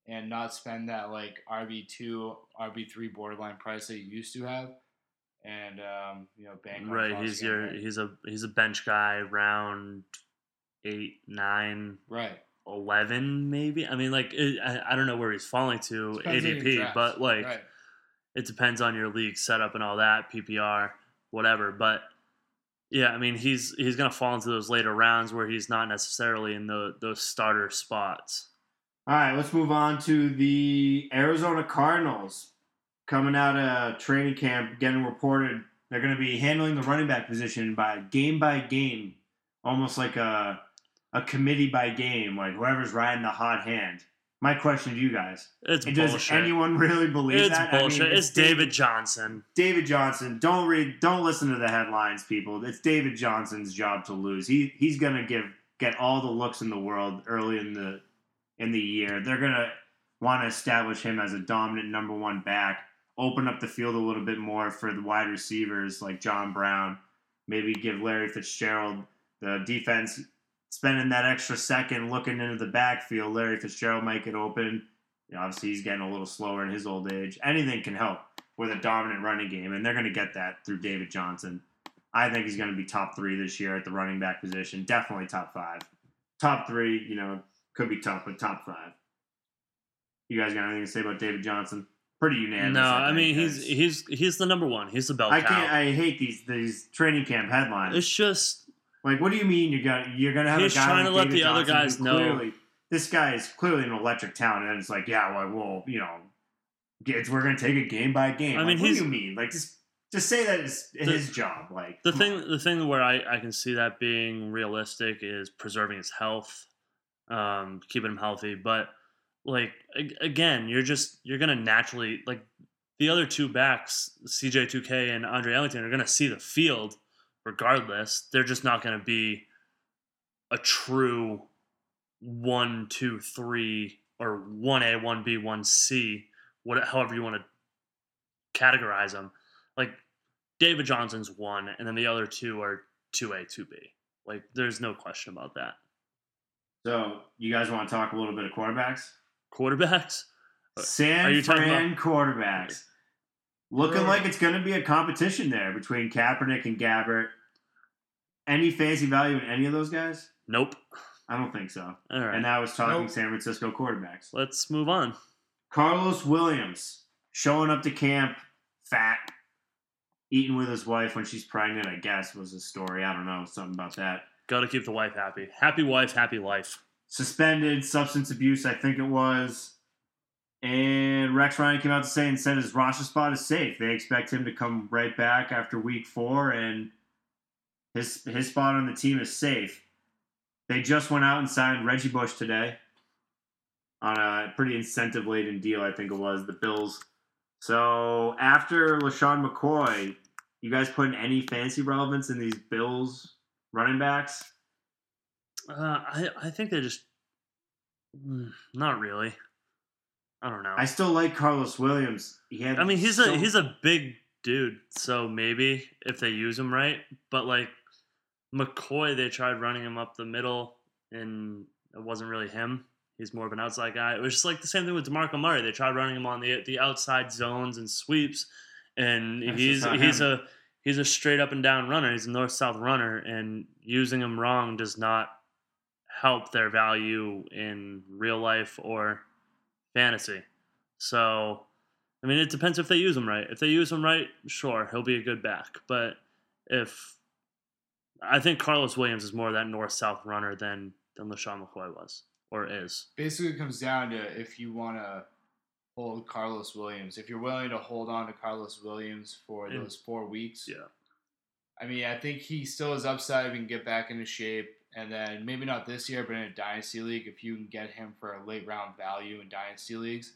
and not spend that like RB two, RB three borderline price that you used to have. And um, you know, bank right, he's your hurt. he's a he's a bench guy, round eight, nine, right. 11 maybe. I mean, like it, I, I don't know where he's falling to Depends ADP, but like right. it depends on your league setup and all that, PPR, whatever. But yeah, I mean, he's he's gonna fall into those later rounds where he's not necessarily in the those starter spots. All right, let's move on to the Arizona Cardinals coming out of training camp, getting reported they're going to be handling the running back position by game by game, almost like a a committee by game, like whoever's riding the hot hand. My question to you guys: It's Does bullshit. anyone really believe it's that? I mean, bullshit. it's David Johnson. David Johnson. Don't read. Don't listen to the headlines, people. It's David Johnson's job to lose. He he's gonna give get all the looks in the world early in the in the year. They're gonna want to establish him as a dominant number one back. Open up the field a little bit more for the wide receivers like John Brown. Maybe give Larry Fitzgerald the defense spending that extra second looking into the backfield. Larry Fitzgerald might get open. You know, obviously, he's getting a little slower in his old age. Anything can help with a dominant running game, and they're going to get that through David Johnson. I think he's going to be top three this year at the running back position. Definitely top five. Top three, you know, could be tough, but top five. You guys got anything to say about David Johnson? Pretty unanimous. No, I mean he's he's he's the number one. He's the bell I cow. can't. I hate these these training camp headlines. it's just Like, what do you mean you're gonna you're gonna have He's a guy trying like to let the other Johnson who guys know. Clearly, this guy is clearly an electric talent, and it's like, yeah, well, well you know, it's, we're gonna take it game by game. I Like, mean, what do you mean? Like, just just say that it's his job. Like, the thing on. the thing where I, I can see that being realistic is preserving his health um keeping him healthy but like again you're just you're gonna naturally like the other two backs cj2k and andre ellington are gonna see the field regardless they're just not gonna be a true one two three or 1a 1b 1c what however you want to categorize them like David Johnson's one, and then the other two are two A, two B. Like, there's no question about that. So, you guys want to talk a little bit of quarterbacks? Quarterbacks, Uh, San are you talking Fran quarterbacks. Looking like it's going to be a competition there between Kaepernick and Gabbert. Any fancy value in any of those guys? Nope. I don't think so. All right. And I was talking Nope. San Francisco quarterbacks. Let's move on. Carlos Williams showing up to camp fat, eating with his wife when she's pregnant, I guess was the story. I don't know, something about that. Got to keep the wife happy. Happy wife, happy life. Suspended, substance abuse, I think it was. And Rex Ryan came out to say and said his roster spot is safe. They expect him to come right back after week four, and his his spot on the team is safe. They just went out and signed Reggie Bush today on a pretty incentive laden deal, I think it was, the Bills. So after LeSean McCoy, you guys putting any fancy relevance in these Bills running backs? Uh, I I think they just mm, not really. I don't know. I still like Carlos Williams. He had I mean, he's so- a he's a big dude, so maybe if they use him right. But like McCoy, they tried running him up the middle, and it wasn't really him. He's more of an outside guy. It was just like the same thing with Demarco Murray. They tried running him on the the outside zones and sweeps, and That's he's he's him. a he's a straight up and down runner. He's a north south runner, and using him wrong does not help their value in real life or fantasy. So, I mean, it depends if they use him right. If they use him right, sure, he'll be a good back. But if I think Carlos Williams is more that north south runner than than LeSean McCoy was or is. Basically, it comes down to if you want to hold Carlos Williams. If you're willing to hold on to Carlos Williams for And- those four weeks, Yeah. I mean, I think he still has upside. If we can get back into shape, and then maybe not this year, but in a dynasty league, if you can get him for a late round value in dynasty leagues,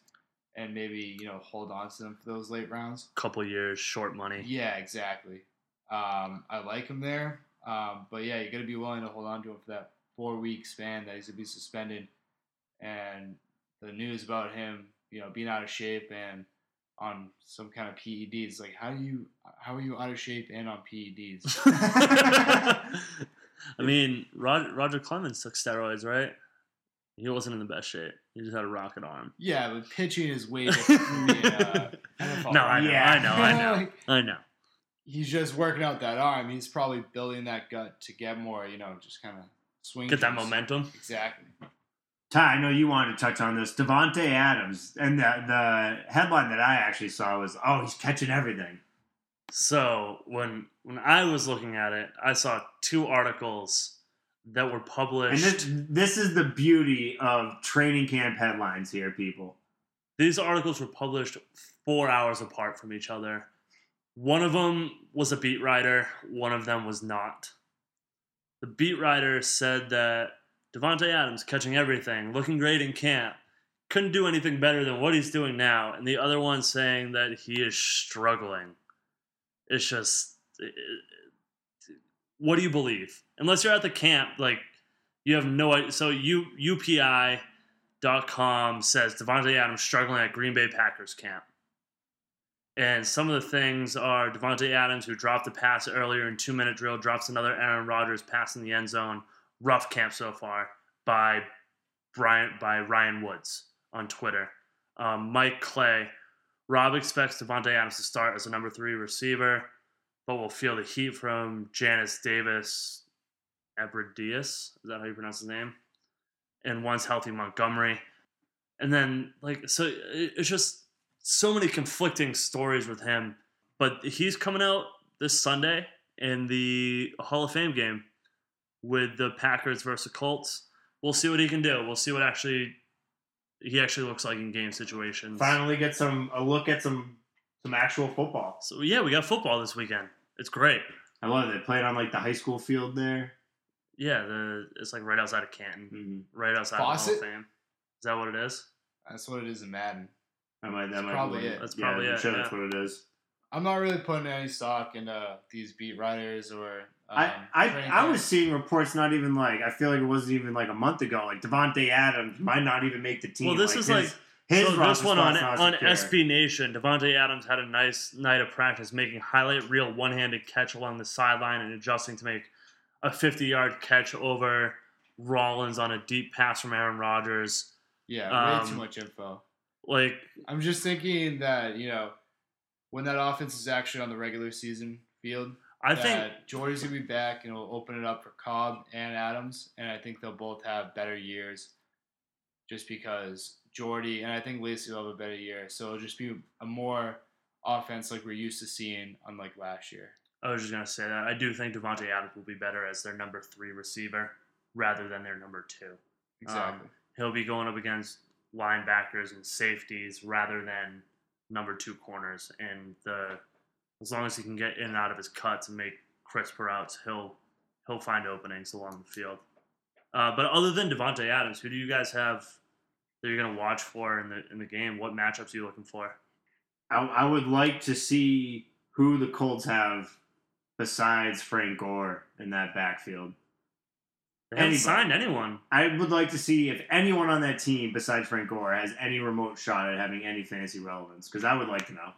and maybe you know hold on to them for those late rounds. Couple years, short money. Yeah, exactly. Um, I like him there, um, but yeah, you got to be willing to hold on to him for that four week span that he's gonna be suspended, and the news about him, you know, being out of shape and on some kind of PEDs. Like, how do you, how are you out of shape and on PEDs? I mean, Roger, Roger Clemens took steroids, right? He wasn't in the best shape. He just had a rocket arm. yeah, but pitching is way different from being uh, NFL. No, I know, Yeah. I know, I know, Like, I know. He's just working out that arm. He's probably building that gut to get more, you know, just kind of swing. Get that momentum. Exactly. Ty, I know you wanted to touch on this. Davante Adams, and the the headline that I actually saw was, "Oh, he's catching everything." So when when I was looking at it, I saw two articles that were And published. this this is the beauty of training camp headlines here, people. These articles were published four hours apart from each other. One of them was a beat writer, one of them was not. The beat writer said that Davante Adams catching everything, looking great in camp, couldn't do anything better than what he's doing now, and the other one saying that he is struggling. It's just, it- it- what do you believe? Unless you're at the camp, like you have no idea. So you UPI.com says Davante Adams struggling at Green Bay Packers camp. And some of the things are Davante Adams, who dropped the pass earlier in two minute drill, drops another Aaron Rodgers pass in the end zone. Rough camp so far by Brian by Ryan Woods on Twitter. Um, Mike Clay, Rob expects Davante Adams to start as a number three receiver, but will feel the heat from Janis Davis Abbrederis. Is that how you pronounce his name? And once healthy Montgomery. And then, like, so it- it's just so many conflicting stories with him. But he's coming out this Sunday in the Hall of Fame game with the Packers versus Colts. We'll see what he can do. We'll see what actually he actually looks like in game situations. Finally, get some a look at some some actual football. So yeah, we got football this weekend. It's great. I love it. They played on like the high school field there. Yeah, the it's like right outside of Canton, Mm-hmm. right outside of the Hall of Fame. Is that what it is? That's what it is in Madden. That might that That's might probably be it. That's yeah, probably I'm it, sure yeah. that's what it is. I'm not really putting any stock into these beat writers or. Um, I I, I was seeing reports not even like I feel like it wasn't even like a month ago. Like Davante Adams might not even make the team. Well, this like, is his, like- his so this one on spot's not on secure. SB Nation, Davante Adams had a nice night of practice, making highlight reel one handed catch along the sideline and adjusting to make a 50 yard catch over Rollins on a deep pass from Aaron Rodgers. Yeah, way um, too much info. Like, I'm just thinking that you know, when that offense is actually on the regular season field, I think Jordy's gonna be back and it'll open it up for Cobb and Adams, and I think they'll both have better years, just because Jordy and I think Lacy will have a better year, so it'll just be a more offense like we're used to seeing, unlike last year. I was just gonna say that I do think Davante Adams will be better as their number three receiver rather than their number two. Exactly. He'll be going up against linebackers and safeties rather than number two corners. And the as long as he can get in and out of his cuts and make crisp routes, he'll he'll find openings along the field. Uh, but other than Davante Adams, who do you guys have that you're gonna watch for in the in the game? What matchups are you looking for? I, I would like to see who the Colts have besides Frank Gore in that backfield. They haven't Anybody. signed anyone. I would like to see if anyone on that team besides Frank Gore has any remote shot at having any fantasy relevance because I would like to know.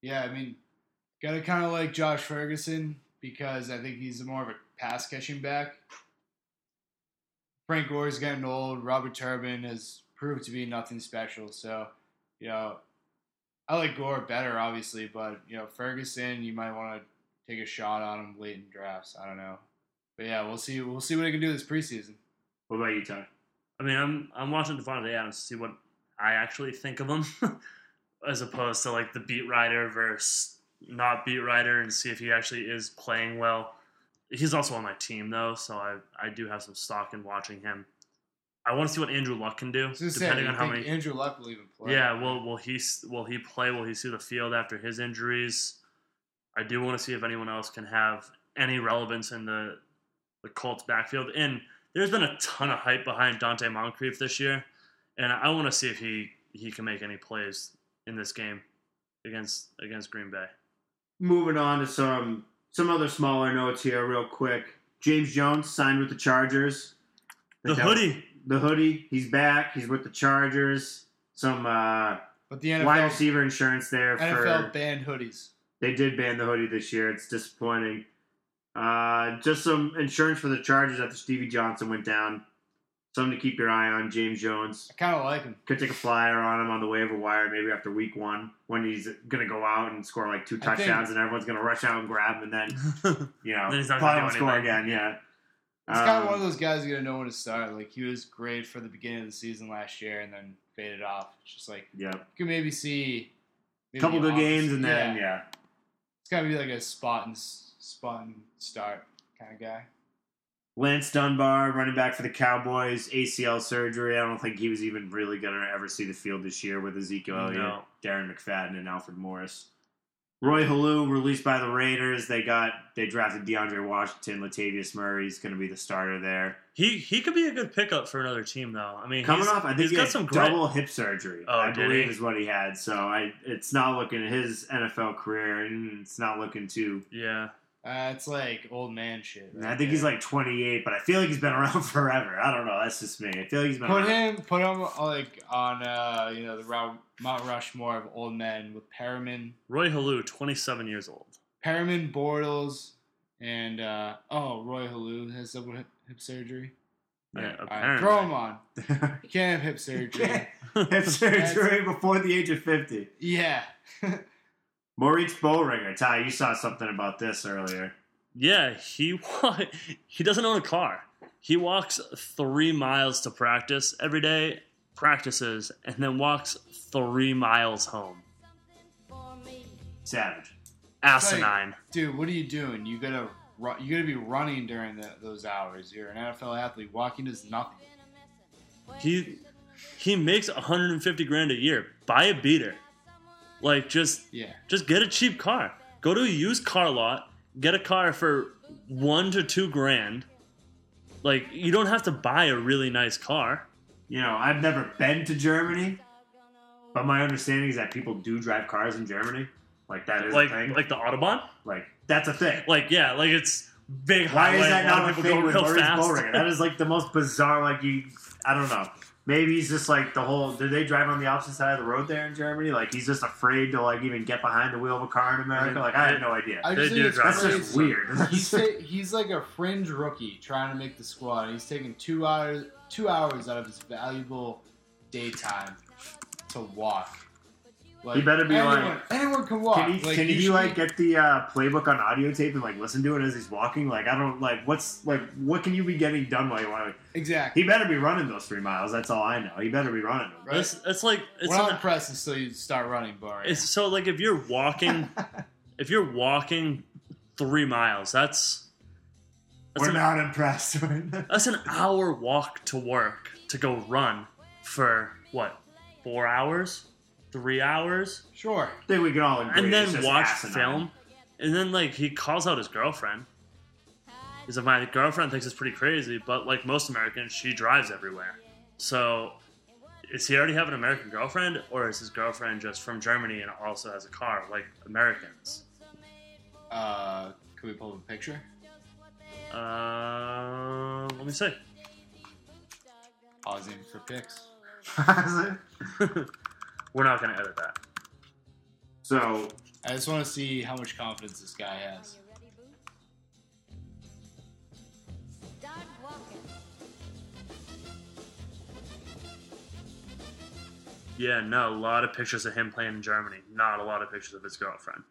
Yeah, I mean, gotta kind of like Josh Ferguson because I think he's more of a pass catching back. Frank Gore's getting old. Robert Turbin has proved to be nothing special. So, you know, I like Gore better, obviously, but you know, Ferguson, you might want to take a shot on him late in drafts. I don't know, but yeah, we'll see. We'll see what he can do this preseason. What about you, Ty? I mean, I'm I'm watching Davante Adams to see what I actually think of him, as opposed to like the beat writer versus not beat writer, and see if he actually is playing well. He's also on my team though, so I I do have some stock in watching him. I want to see what Andrew Luck can do, depending on how many. Andrew Luck will even play. Yeah, will will he will he play? Will he see the field after his injuries? I do want to see if anyone else can have any relevance in the the Colts backfield. And there's been a ton of hype behind Donte Moncrief this year, and I want to see if he he can make any plays in this game against against Green Bay. Moving on to some some other smaller notes here, real quick. James Jones signed with the Chargers. The That- hoodie, The hoodie. He's back. He's with the Chargers. Some uh, but the wide NFL, receiver insurance there NFL for. banned hoodies. They did ban the hoodie this year. It's disappointing. Uh, just some insurance for the Chargers after Stevie Johnson went down. Something to keep your eye on. James Jones I kind of like him. could take a flyer on him on the waiver wire maybe after week one when he's gonna go out and score like two I think- touchdowns and everyone's gonna rush out and grab him and then you know Then he's not probably gonna won't score again. Yeah. He's kind of Um, one of those guys you gotta know when to start. Like he was great for the beginning of the season last year, and then faded off. It's just like Yeah. you can maybe see A couple good games and then yeah. It's gotta be like a spot and s- spot and start kind of guy. Lance Dunbar, running back for the Cowboys, ACL surgery. I don't think he was even really going to ever see the field this year with Ezekiel Elliott, No. Darren McFadden, and Alfred Morris. Roy Helu, released by the Raiders. They got they drafted DeAndre Washington. Latavius Murray is going to be the starter there. he he could be a good pickup for another team though. I mean, Coming off, I think he's he got had some double hip surgery. Oh, I believe he? is what he had. So I, it's not looking his NFL career, and it's not looking too. Yeah, Uh, it's like old man shit. I right think he's like 28, but I feel like he's been around forever. I don't know. That's just me. I feel like he's been put around. him put him like on uh you know the Rou- Mount Rushmore of old men with Perriman, Roy Helu, 27 years old. Perriman, Bortles, and uh oh Roy Helu has double hip, hip surgery. Yeah, Yeah, All right, apparently. throw him on. You can't have hip surgery. hip surgery before the age of 50. yeah. Maurice Böhringer. Ty, you saw something about this earlier. Yeah, he he doesn't own a car. He walks three miles to practice every day, practices, and then walks three miles home. Savage. Asinine. Dude, what are you doing? You gotta you gotta be running during the, those hours. You're an NFL athlete. Walking is nothing. He he makes 150 grand a year. Buy a beater. Like just Yeah. just get a cheap car. Go to a used car lot. Get a car for one to two grand. Like you don't have to buy a really nice car. You know, I've never been to Germany, but my understanding is that people do drive cars in Germany. Like that is Like a thing. like the autobahn. like that's a thing. Like yeah, like it's big Why highway. is that not a thing with That is like the most bizarre. Like you, I don't know. Maybe he's just like the whole. Do they drive on the opposite side of the road there in Germany? Like he's just afraid to like even get behind the wheel of a car in America. Like I have no idea. I They just do think it's drive. That's crazy. just weird. he's ta- he's like a fringe rookie trying to make the squad. He's taking two hours two hours out of his valuable daytime to walk. Like, He better be anyone, like- anyone can walk. Can he, Like, can he, should like get the uh, playbook on audio tape and like listen to it as he's walking? Like I don't like what's like what can you be getting done while you're walking? exactly? He better be running those three miles. That's all I know. He better be running them. Right. It's, it's like it's We're not an- impressed until you start running, Barry. it's so like if you're walking if you're walking three miles, that's that's We're an, not impressed. that's an hour walk to work to go run for what four hours, three hours, sure. I think we can all agree. and then watch asinine. film, and then like he calls out his girlfriend. He's like, my girlfriend thinks it's pretty crazy, but like most Americans, she drives everywhere. So, is he already have an American girlfriend, or is his girlfriend just from Germany and also has a car like Americans? Uh, can we pull up a picture? Uh, let me see. Pausing for pics. We're not gonna edit that. so I just want to see how much confidence this guy has. Yeah, no, a lot of pictures of him playing in Germany. Not a lot of pictures of his girlfriend.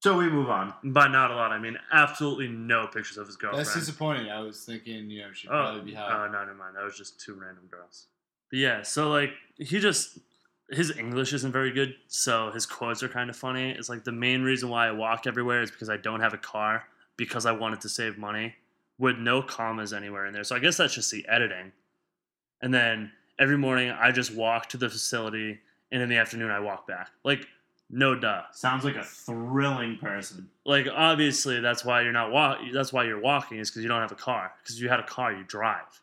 so we move on. By not a lot, I mean absolutely no pictures of his girlfriend. That's disappointing. I was thinking, you know, she'd Oh, probably be hot. oh, no, never mind. That was just two random girls. But yeah, so like he just his English isn't very good, so his quotes are kind of funny. It's like the main reason why I walk everywhere is because I don't have a car because I wanted to save money with no commas anywhere in there. So I guess that's just the editing. And then every morning I just walk to the facility, and in the afternoon I walk back. Like no duh. Sounds like a thrilling person. Like obviously that's why you're not walk. That's why you're walking is because you don't have a car. Because if you had a car, you drive.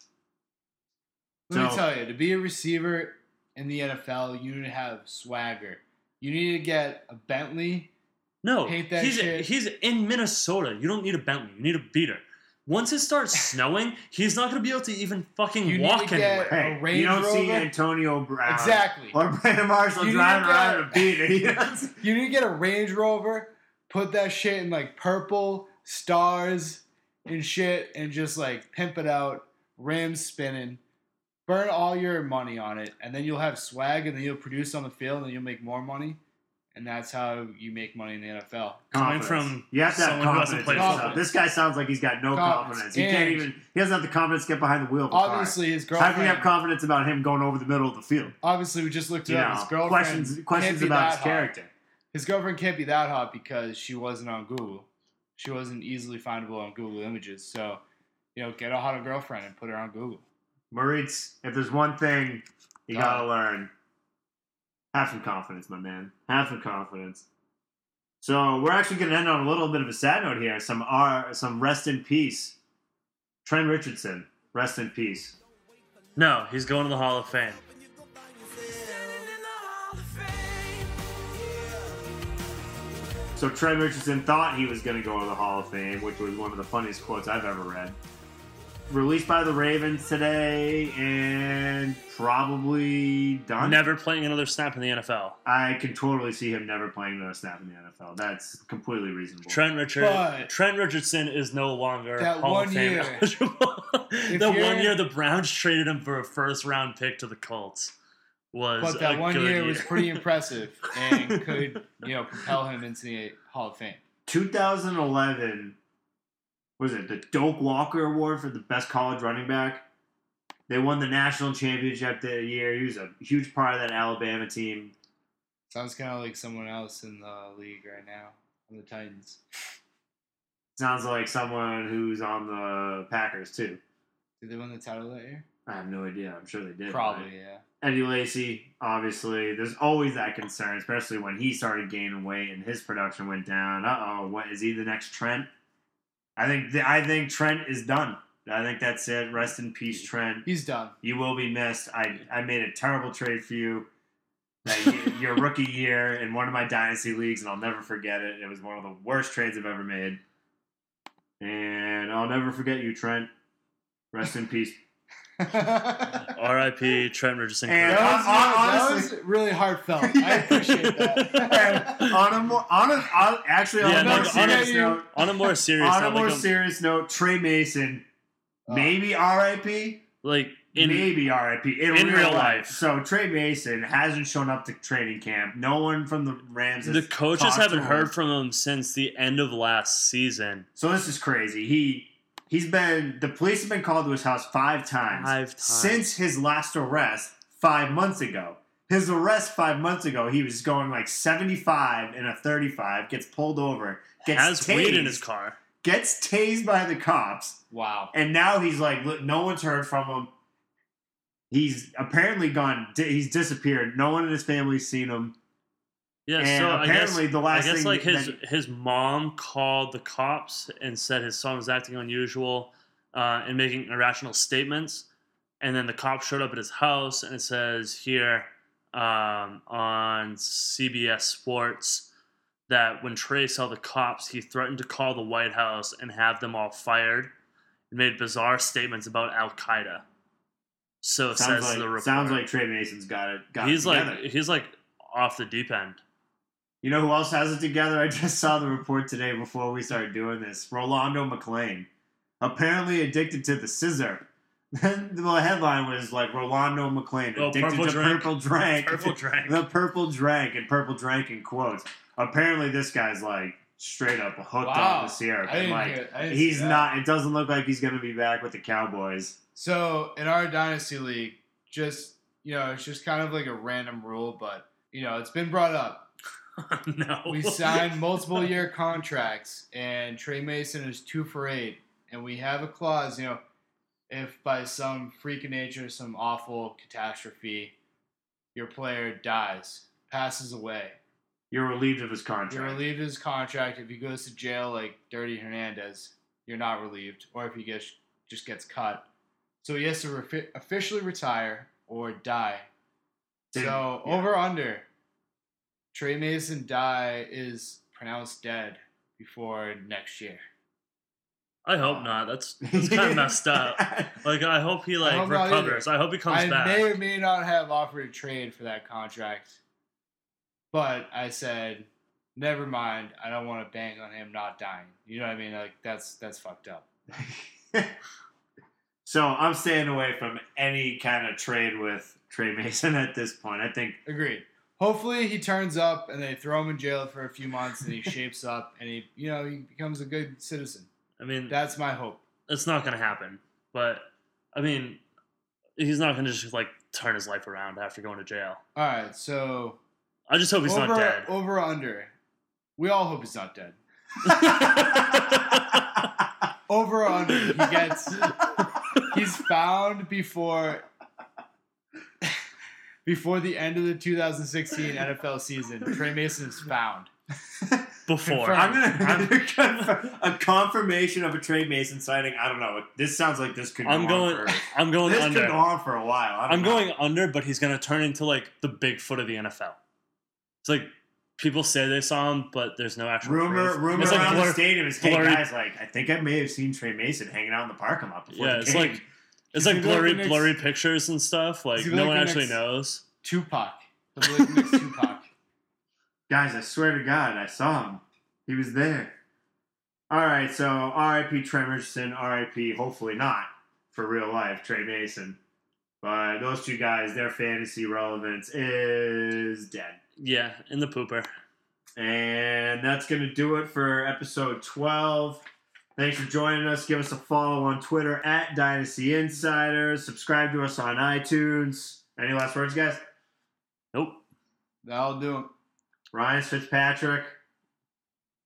Let me tell you, to be a receiver in the NFL, you need to have swagger. You need to get a Bentley. No, Hate that he's shit. he's in Minnesota. You don't need a Bentley. You need a beater. Once it starts snowing, he's not going to be able to even fucking You need walk to get- anywhere. Hey, Range you don't see Antonio Brown Exactly. or Brandon Marshall You need driving to around get- in a beater. You? You need to get a Range Rover, put that shit in like purple stars and shit, and just like pimp it out, rims spinning, burn all your money on it, and then you'll have swag, and then you'll produce on the field, and you'll make more money, and that's how you make money in the NFL. Coming Confidence. from you have to have someone who hasn't confidence. played in yourself. football. This guy sounds like he's got no Confidence. confidence. He can't even. He doesn't have the confidence to get behind the wheel of a car. Obviously, his How girlfriend. can you have confidence about him going over the middle of the field? obviously, we just looked it You up. know, His girlfriend questions questions about that his hot. character. His girlfriend can't be that hot because she wasn't on Google. She wasn't easily findable on Google Images. So, you know, get a hotter girlfriend and put her on Google. Moritz, if there's one thing you gotta uh. learn, have some confidence, my man. Have some confidence. So we're actually gonna end on a little bit of a sad note here. Some R, some rest in peace. Trent Richardson, rest in peace. no, he's going to the Hall of Fame. So Trent Richardson thought he was going to go to the Hall of Fame, which was one of the funniest quotes I've ever read. Released by the Ravens today, and probably done. Never playing another snap in the NFL. I can totally see him never playing another snap in the NFL. That's completely reasonable. Trent Richard But- Trent Richardson is no longer That Hall one of Fame year- eligible. The one year the Browns traded him for a first round pick to the Colts was But that a one good year was pretty impressive and could, you know, propel him into the Hall of Fame. 2011 was it the Doak Walker Award for the best college running back? They won the national championship that year. He was a huge part of that Alabama team. Sounds kind of like someone else in the league right now on the Titans. Sounds like someone who's on the Packers too. Did they win the title that year? I have no idea. I'm sure they did. Probably, yeah. Eddie Lacy, obviously, there's always that concern, especially when he started gaining weight and his production went down. Uh oh, what is he the next Trent? I think th- I think Trent is done. I think that's it. Rest in peace, Trent. He's done. You will be missed. I, I made a terrible trade for you. Your rookie year in one of my dynasty leagues, and I'll never forget it. It was one of the worst trades I've ever made, and I'll never forget you, Trent. Rest in peace. that, R.I.P. Trent Richardson. And- correct. was, hon- that was really heartfelt. I appreciate that. on a more, on a, on, actually on Yeah, a more no, on a- serious note, on a more serious on a note, more like, um, serious note, Tre Mason, Oh. maybe R.I.P. like in maybe RIP in, in real, real life. life. So Tre Mason hasn't shown up to training camp. No one from the Rams. Has the coaches haven't to him. heard from him since the end of last season. So this is crazy. He he's been the police have been called to his house five times, Five times. since his last arrest five months ago. His arrest five months ago, he was going like seventy five in a thirty five, gets pulled over, gets Has tased, weed in his car. gets tased by the cops, Wow. and now he's like, look, no one's heard from him. He's apparently gone. He's disappeared. No one in his family's seen him. Yeah, and so I guess apparently, the I guess thing like his that- his mom called the cops and said his son was acting unusual uh, and making irrational statements, and then the cops showed up at his house and it says here um, on CBS Sports that when Tre saw the cops, he threatened to call the White House and have them all fired, and made bizarre statements about Al Qaeda. So sounds says the like report. sounds like Tre Mason's got it. Got he's it like he's like off the deep end. You know who else has it together? I just saw the report today before we started doing this. Rolando McClain, apparently addicted to the scissor. Then the headline was like Rolando McClain Oh, addicted purple to purple drank. Purple drank. the purple drank and purple drank in quotes. Apparently, this guy's like straight up hooked Wow. on the syrup. I And didn't like hear- I didn't he's not. It doesn't look like he's going to be back with the Cowboys. So in our dynasty league, just you know, it's just kind of like a random rule, but you know, it's been brought up. no. We signed multiple year contracts, and Tre Mason is two for eight, and we have a clause. You know, if by some freak of nature, some awful catastrophe, your player dies, passes away, You're relieved of his contract. you're relieved of his contract. If he goes to jail like Dirty Hernandez, you're not relieved, or if he gets just gets cut. So he has to refi- officially retire or die. So yeah. over under, Tre Mason die is pronounced dead before next year. I hope not. That's that's kind of messed up. Like I hope he like hope recovers. I hope he comes I back. I may or may not have offered a trade for that contract, but I said, never mind. I don't want to bank on him not dying. You know what I mean? Like that's that's fucked up. so I'm staying away from any kind of trade with Tre Mason at this point. I think Agreed. Hopefully he turns up and they throw him in jail for a few months and he shapes up and he you know he becomes a good citizen. I mean, That's my hope. it's not gonna happen. But I mean, he's not gonna just like turn his life around after going to jail. All right, so I just hope he's over not dead. over or under. We all hope he's not dead. Over or under. He gets he's found before before the end of the 2016 NFL season. Tre Mason is found. Before I'm I'm, gonna confirm- a confirmation of a Tre Mason signing. I don't know. This sounds like this could. I'm going. On for, I'm going this under. could go on for a while. I don't I'm know. going under, but he's gonna turn into like the Bigfoot of the NFL. It's like people say they saw him, but there's no actual Rumor, proof. rumor It's like around blur- the stadium is, hey blurry- guys, like I think I may have seen Trey Mason hanging out in the parking lot before Yeah, the it's game. like it's like gonna like blurry, next- blurry pictures and stuff. Like no be one actually knows. Tupac. The next Tupac. guys, I swear to God, I saw him. He was there. All right, so R.I.P. Tremerson, R.I.P. Hopefully not for real life, Tre Mason. But those two guys, their fantasy relevance is dead. Yeah, in the pooper. And that's going to do it for episode 12. Thanks for joining us. Give us a follow on Twitter at Dynasty Insiders. Subscribe to us on iTunes. Any last words, guys? Nope. That'll do it. Ryan Fitzpatrick,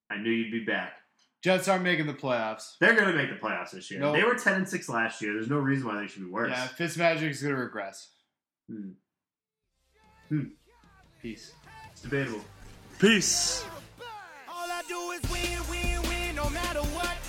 I knew you'd be back. Jets aren't making the playoffs. They're going to make the playoffs this year. Nope. They were 10 and 6 last year. There's no reason why they should be worse. Yeah, is going to regress. Hmm. Hmm. Peace. It's debatable. Peace. All I do is win, win, win, no matter what.